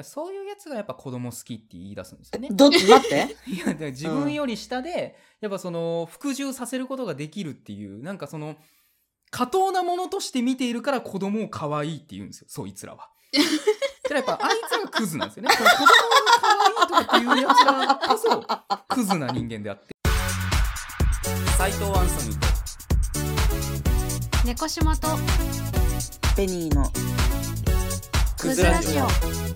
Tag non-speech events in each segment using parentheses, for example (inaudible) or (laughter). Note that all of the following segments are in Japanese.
らそういうやつがやっぱ子供好きって言い出すんですよね。どっち、待って？(laughs) いや、で自分より下で、やっぱその、服従させることができるっていう、なんかその、過当なものとして見ているから子供を可愛いって言うんですよ、そいつらは。だからやっぱあいつらがクズなんですよね。子供が可愛いとかっていうやつらこそ、クズな人間であって。斎藤アンソニーと、猫島とベニーの。クズラジオ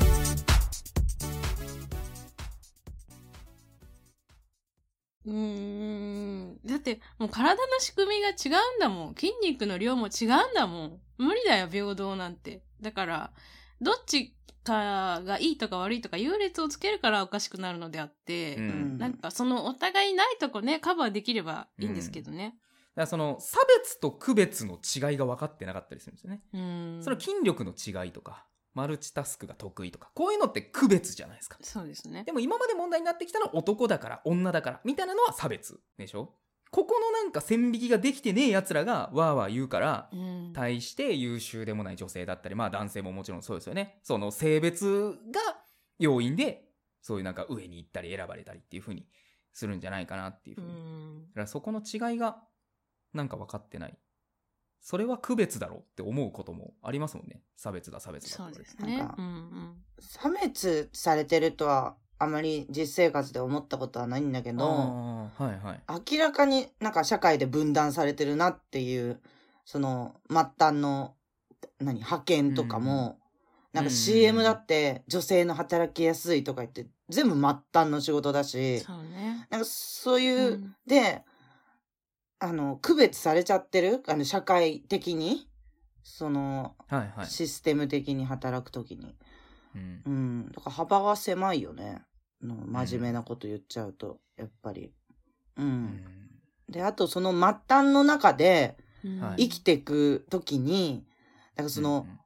もう体の仕組みが違うんだもん。筋肉の量も違うんだもん。無理だよ平等なんて。だからどっちかがいいとか悪いとか優劣をつけるからおかしくなるのであって、うん。うんなんかそのお互いないとこねカバーできればいいんですけどね。だからその差別と区別の違いが分かってなかったりするんですよね。うん。その筋力の違いとか、マルチタスクが得意とか、こういうのって区別じゃないですか。そうですね。でも今まで問題になってきたのは男だから女だからみたいなのは差別でしょ？ここのなんか線引きができてねえ奴らがわーわー言うからうん。対して優秀でもない女性だったりまあ男性ももちろんそうですよね。その性別が要因でそういうなんか上に行ったり選ばれたりっていう風にするんじゃないかなっていうう風に。だん。からそこの違いがなんか分かってない。それは区別だろって思うこともありますもんね。差別だ差別だそうですね。なんかうんうん。差別されてるとは、あまり実生活で思ったことはないんだけど、はいはい。明らかになんか社会で分断されてるなっていう、その末端の、何、派遣とかも、なんかうん CM だって女性の働きやすいとか言って、全部末端の仕事だし、そうね。なんかそういう、うん。で、あの、区別されちゃってる？あの、社会的に、その、はいはい。システム的に働くときに。うん。うん。だから幅が狭いよね。の真面目なこと言っちゃうと、やっぱり。うん。うん。で、あとその末端の中で生きていくときに、だからその、うん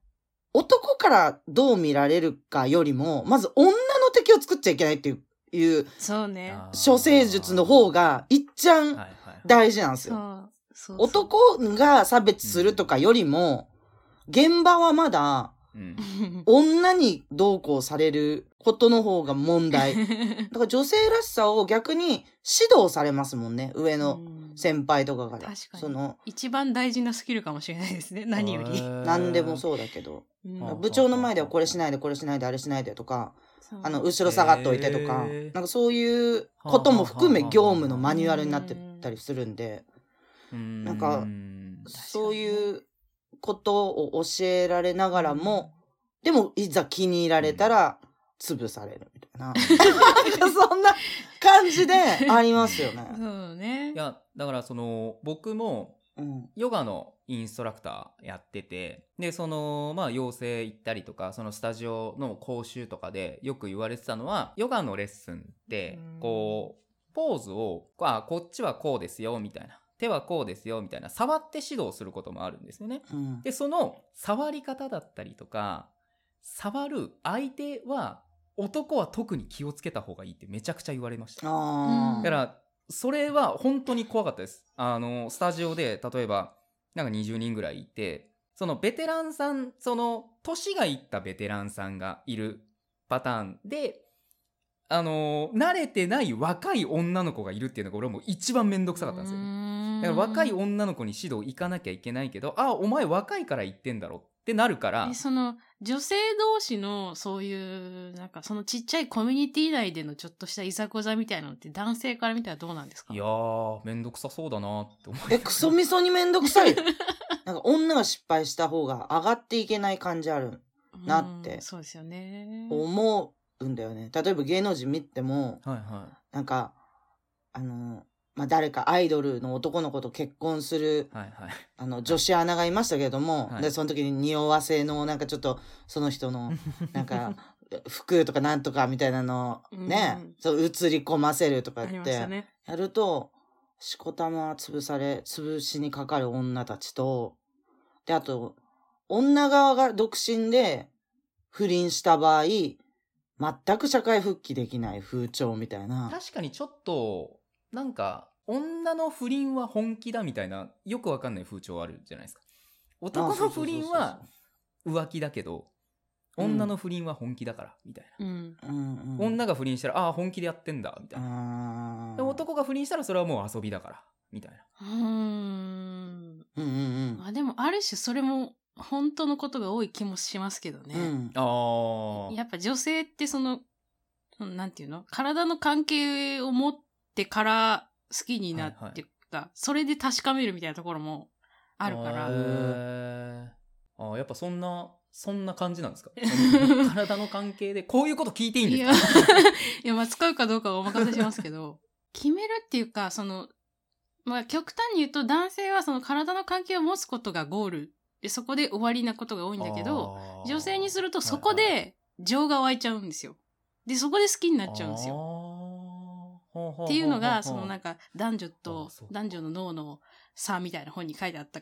男からどう見られるかよりも、まず女の敵を作っちゃいけないっていう、いうそうね。処世術の方が、いっちゃん大事なんですよ。そう。そうそう。男が差別するとかよりも、現場はまだ、うん。(laughs) 女にどうこうされることの方が問題。(laughs) だから女性らしさを逆に指導されますもんね。上のうん。先輩とかから。確かに。その、一番大事なスキルかもしれないですね何より、何でもそうだけど。うん。あ部長の前ではこれしないで、これしないで、あれしないでとか、あの、後ろ下がっといてとか。なんかそういうことも含め業務のマニュアルになってたりするんで、ななんかそういうことを教えられながらも、でもいざ気に入られたら潰されるみたいな。(laughs) そんな感じで (laughs) ありますよね。そうねいやだからその僕もうん。ヨガのインストラクターやっててでそのまあ養成行ったりとかそのスタジオの講習とかでよく言われてたのはヨガのレッスンってうんこうポーズをあこっちはこうですよみたいな手はこうですよみたいな触って指導することもあるんですよね。うん。でその触り方だったりとか触る相手は男は特に気をつけた方がいいってめちゃくちゃ言われました。だからそれは本当に怖かったです。あのスタジオで例えばなんか20人ぐらいいてそのベテランさんその年がいったベテランさんがいるパターンであの慣れてない若い女の子がいるっていうのが俺はもう一番面倒くさかったんですよね。だから若い女の子に指導行かなきゃいけないけど、あ、お前若いから行ってんだろってなるからえ、その女性同士のそういうなんかそのちっちゃいコミュニティ内でのちょっとしたいざこざみたいなのって男性から見たらどうなんですか？いやー、めんどくさそうだなって思いえ、クソみそにめんどくさい。なんか女が失敗した方が上がっていけない感じある。なって (laughs) うんそうですよね思うんだよね。例えば芸能人見ても、はいはなんか、あの、まあ、誰かアイドルの男の子と結婚する、い。はいはい。あの、女子アナがいましたけども、はいで、その時に匂わせの、なんかちょっと、その人の、(laughs) なんか、服とかなんとかみたいなのね、うんそう映り込ませるとかって、やると、しこたま潰され、潰しにかかる女たちと、で、あと、女側が独身で不倫した場合、全く社会復帰できない風潮みたいな。確かにちょっと、なんか、女の不倫は本気だみたいな、よくわかんない風潮あるじゃないですか。男の不倫は浮気だけど、女の不倫は本気だからみたいな、うん。うんうん。女が不倫したらああ本気でやってんだみたいな、男が不倫したらそれはもう遊びだからみたいなうーん。うんうんまあでも、ある種それも本当のことが多い気もしますけどね。うん。うん。ああやっぱ女性ってその、うんなんていうの？体の関係を持ってから好きになってた、それで確かめるみたいなところもあるから。へーあーやっぱそんなそんな感じなんですか？(laughs) 体の関係でこういうこと聞いていいんですか？いや、まあ、使うかどうかはお任せしますけど、決めるっていうか、その、まあ、極端に言うと男性はその体の関係を持つことがゴールで、そこで終わりなことが多いんだけど、女性にするとそこで情が湧いちゃうんですよ。で、そこで好きになっちゃうんですよ。よっていうのが、そのなんか男女あと男女の脳の差みたいな本に書いてあった。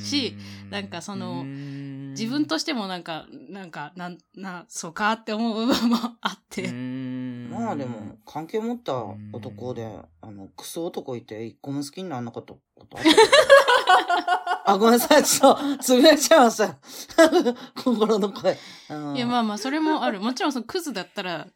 ししなんかその自分としてもなんか、なんか、なん、な、そうかって思う部分もあって。まあでも、関係持った男で、あの、クソ男いて一個も好きにならなかったことあった (laughs) あ、ごめんなさい。ちょっと、つぶやいちゃいました。(laughs) 心の声。うんいや、まあまあ、それもある。もちろんそのクズだったら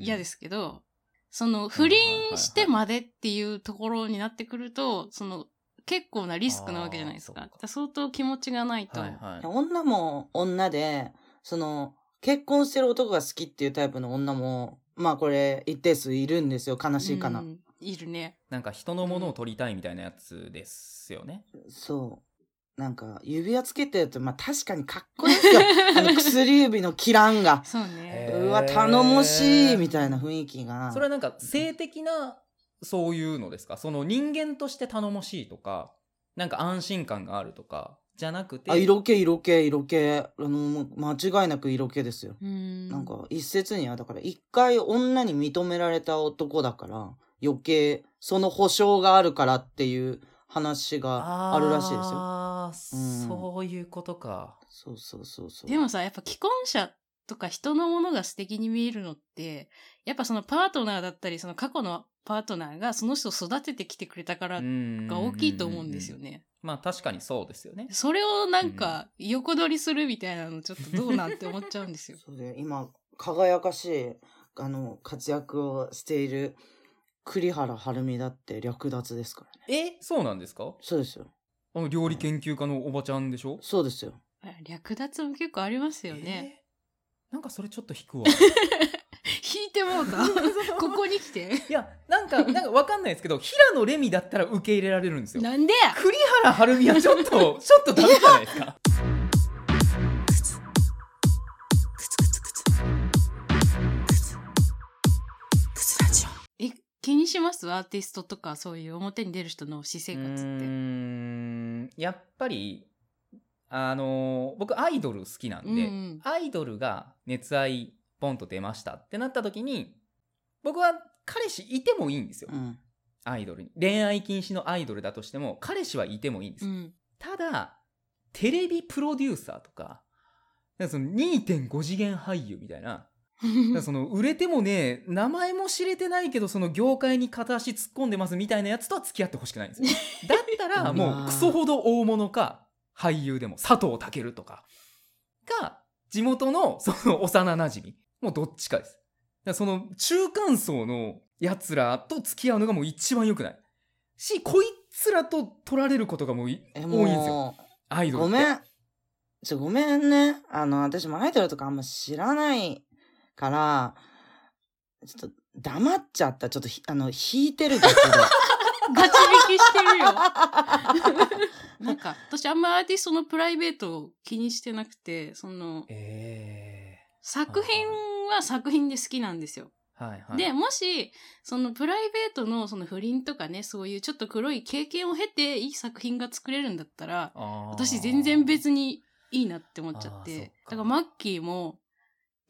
嫌ですすけど、その不倫してまでっていうところになってくると、その結構なリスクなわけじゃないですか。か相当気持ちがないと。はいはい女も女で、その、結婚してる男が好きっていうタイプの女も、まあこれ一定数いるんですよ。悲しいかな。うんいるね。なんか人のものを取りたいみたいなやつですよね。そう。なんか、指輪つけてると、まあ確かにかっこいいですよ。(laughs) あの薬指のキランが。そうね。うわ、頼もしいみたいな雰囲気が。それはなんか性的なそういうのですか？その人間として頼もしいとか、なんか安心感があるとか、じゃなくて。あ、色気、色気、色気。あの、もう間違いなく色気ですよ。うん。なんか、一説には、だから、一回女に認められた男だから、余計、その保証があるからっていう話があるらしいですよ。そういうことか。そうそうそうそう。でもさ、やっぱ既婚者とか人のものが素敵に見えるのって、やっぱそのパートナーだったり、その過去のパートナーがその人を育ててきてくれたからが大きいと思うんですよね。ね。まあ確かにそうですよね。それをなんか横取りするみたいなのちょっとどうなんて思っちゃうんですよ。(laughs) それで、今、輝かしい、あの、活躍をしている、栗原はるみだって略奪ですからね。え？そうなんですか？そうですよ。あの料理研究家のおばちゃんでしょ？そうですよ。略奪も結構ありますよね。えなんかそれちょっと引くわ。(laughs) 引いてもうた。(laughs) ここに来て。いや、なんか、なんかわかんないですけど、平野レミだったら受け入れられるんですよ。なんでや？栗原はるみはちょっと、(laughs) ちょっとダメじゃないですか。え、気にします？アーティストとかそういう表に出る人の私生う活って。やっぱり、あのー僕アイドル好きなんで、うんうんアイドルが熱愛ポンと出ましたってなった時に、僕は彼氏いてもいいんですよ。うん。アイドルに。恋愛禁止のアイドルだとしても、彼氏はいてもいいんですよ。うん。ただ、テレビプロデューサーとか、かその2.5次元俳優みたいな、(laughs) その売れてもね、名前も知れてないけど、その業界に片足突っ込んでますみたいなやつとは付き合ってほしくないんですよ。(laughs) だったら、もうクソほど大物か、俳優でも佐藤健とか、が、地元のその幼馴染もうどっちかです。だその中間層の奴らと付き合うのがもう一番良くない。し、こいつらと取られることがもう多いんですよ。もアイう、ドルって。ごめん。ちょ、ごめんね。あの、私もアイドルとかあんま知らないから、ちょっと黙っちゃった。ちょっとひ、あの、引いてるだけで。(laughs) ガチ引きしてるよ。(laughs) なんか、私あんまアーティストのプライベートを気にしてなくて、その、え作品は作品で好きなんですよ。ー、はいはい。で、もし、そのプライベートのその不倫とかね、そういうちょっと黒い経験を経ていい作品が作れるんだったら、私全然別にいいなって思っちゃってだからマッキーも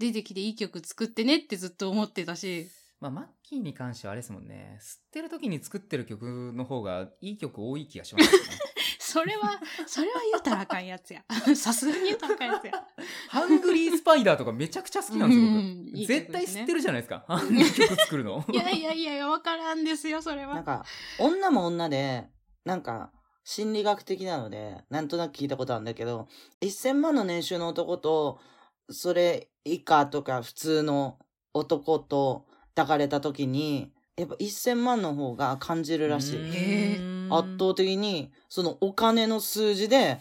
出てきていい曲作ってねってずっと思ってたし、まあ、マッキーに関してはあれですもんね。吸ってる時に作ってる曲の方がいい曲多い気がしますよね。(laughs) それは、それは言うたらあかんやつや。(laughs) さすがに言うたらあかんやつや。ハングリースパイダーとかめちゃくちゃ好きなんですよ、僕。うんいい曲絶対吸ってるじゃないですか。あんな曲作るの。いやいやいや、わからんですよ、それは。なんか、女も女で、なんか、心理学的なので、なんとなく聞いたことあるんだけど、1000万の年収の男と、それ以下とか普通の男と抱かれた時に、やっぱ1000万の方が感じるらしい。へ圧倒的に、そのお金の数字で、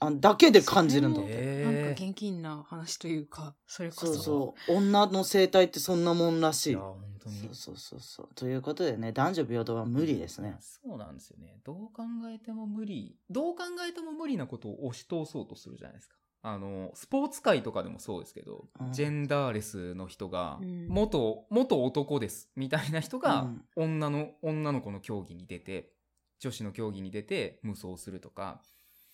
あだけで感じるんだっそて。なんか現金な話というか、それこそ。そうそう。女の生態ってそんなもんらしい。いや本当にそうそうそうそう。ということでね、男女平等は無理ですね。そうなんですよね。どう考えても無理。どう考えても無理なことを押し通そうとするじゃないですか。あの、スポーツ界とかでもそうですけど、うん。ジェンダーレスの人が、うん。元、元男です、みたいな人が、うん。女の、女の子の競技に出て、女子の競技に出て無双するとか、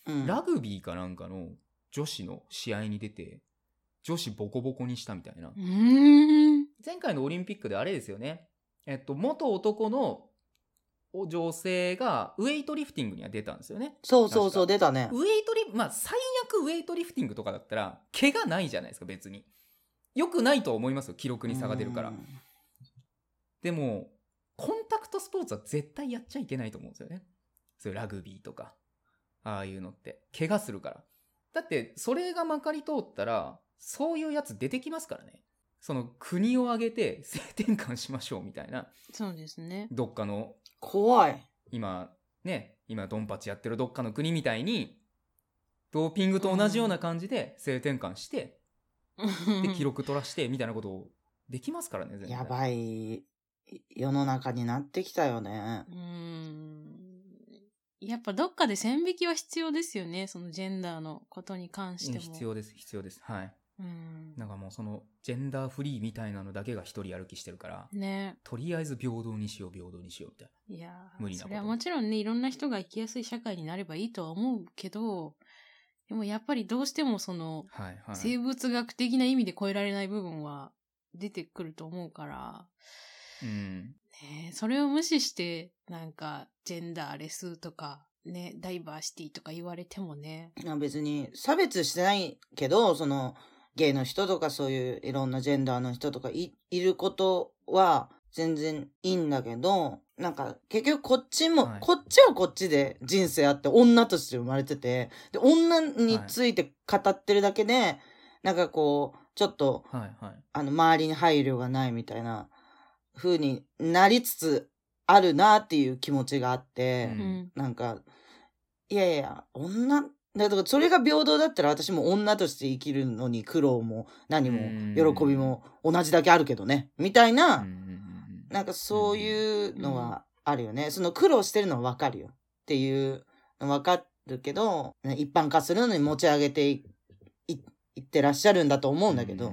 うん。ラグビーかなんかの女子の試合に出て、女子ボコボコにしたみたいな。前回のオリンピックであれですよね。えっと、元男のお女性がウェイトリフティングには出たんですよね。そうそうそう、出たね。ウェイトリ、まあ、最悪ウェイトリフティングとかだったら、怪我ないじゃないですか、別に。よくないとは思いますよ、記録に差が出るからうん。でも、コンタクトスポーツは絶対やっちゃいけないと思うんですよね。そういうラグビーとか、ああいうのって。怪我するから。だって、それがまかり通ったら、そういうやつ出てきますからね。その国を挙げて性転換しましょうみたいな、そうですね。どっかの、怖い。今、ね、今ドンパチやってるどっかの国みたいに、ドーピングと同じような感じで性転換して、で、記録取らして、みたいなことをできますからね、全然。やばい世の中になってきたよね。うーん。やっぱどっかで線引きは必要ですよね。そのジェンダーのことに関しても。必要です、必要です。はい。うん。なんかもうその、ジェンダーフリーみたいなのだけが一人歩きしてるから、ね。とりあえず平等にしよう、平等にしよう、みたいいやー無理なことそれはもちろんね、いろんな人が生きやすい社会になればいいとは思うけど、でもやっぱりどうしてもその、な。はい、はい。生物学的な意味で超えられない部分は出てくると思うから、うん。ね、それを無視して、なんか、ジェンダーレスとか、ね、ダイバーシティとか言われてもね。別に差別してないけど、その、ゲイの人とかそういういろんなジェンダーの人とかいいることは全然いいんだけど、なんか結局こっちも、はいこっちはこっちで人生あって女として生まれてて、で、女について語ってるだけで、なんかこう、ちょっと、はい、はい。あの、周りに配慮がないみたいな風になりつつあるなっていう気持ちがあって、うんうん。なんか、いやいや、女、だからそれが平等だったら私も女として生きるのに苦労も何うんも喜びも同じだけあるけどね。みたいな、なんかそういうのはあるよね。その苦労してるのはわかるよっていうのわかるけど、ね一般化するのに持ち上げていいいってらっしゃるんだと思うんだけど、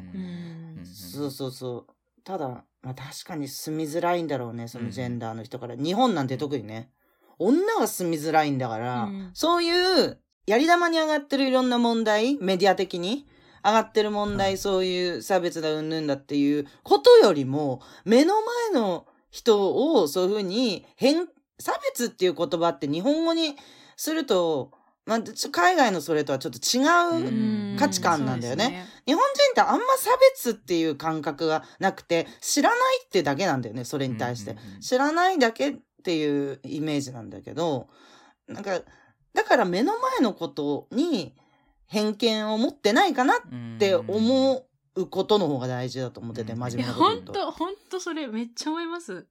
そうそうそう。ただ、まあ、確かに住みづらいんだろうね、そのジェンダーの人から。日本なんて特にね、女は住みづらいんだから、うんそういう、やり玉に上がってるいろんな問題、メディア的に上がってる問題、はいそういう差別だ、うんぬんだっていうことよりも、目の前の人をそういうふうに変、差別っていう言葉って日本語にすると、まあ、海外のそれとはちょっと違う、うん。価値観なんだよね。そうです日本人ってあんま差別っていう感覚がなくて、知らないってだけなんだよね、それに対して。知らないだけっていうイメージなんだけど、なんか、だから目の前のことに偏見を持ってないかなっうんて思うことの方が大事だと思ってて、うん真面目なこと言うんと。ほと、ほんとそれめっちゃ思います。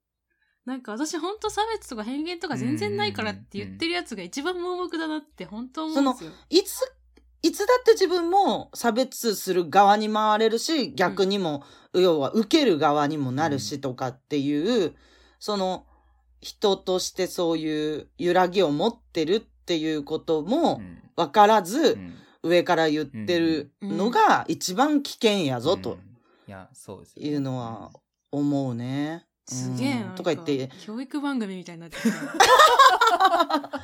なんか私ほんと差別とか偏見とか全然ないからって言ってるやつが一番盲目だなって本当思うんですよ。いつ、いつだって自分も差別する側に回れるし、逆にも、要は受ける側にもなるしとかっていう、その、人としてそういう揺らぎを持ってるっていうこともうん。分からず、うん。上から言ってるのが一番危険やぞとうん。いや、そうですよいうのは思うね。すげえとか言って、教育番組みたいになってきた。(laughs) とか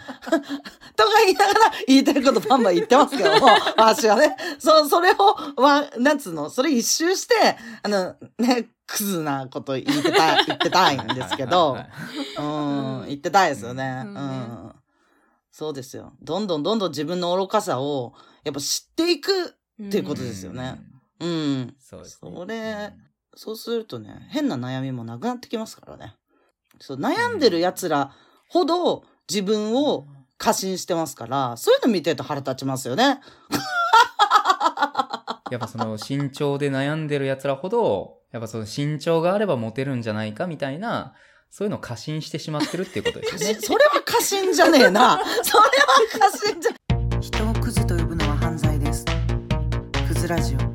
言いながら言いたいことバンバン言ってますけども、(laughs) 私はね、そ、それを、わ、なんつうの、それ一周して、あの、ね、クズなこと言ってた、言ってたいんですけど。うん、言ってたいですよね。ううんん。そうですよ。どんどんどんどん自分の愚かさを、やっぱ知っていく。っていうことですよねうんうん。そうですね。それそうするとね、変な悩みもなくなってきますからね。そう、悩んでる奴らほど自分を過信してますから、そういうの見てると腹立ちますよね。(laughs) やっぱその身長で悩んでる奴らほど、やっぱその身長があればモテるんじゃないかみたいな、そういうのを過信してしまってるっていうことですよね。それは過信じゃねえな。(laughs) それは過信じゃ。人をクズと呼ぶのは犯罪です。クズラジオ。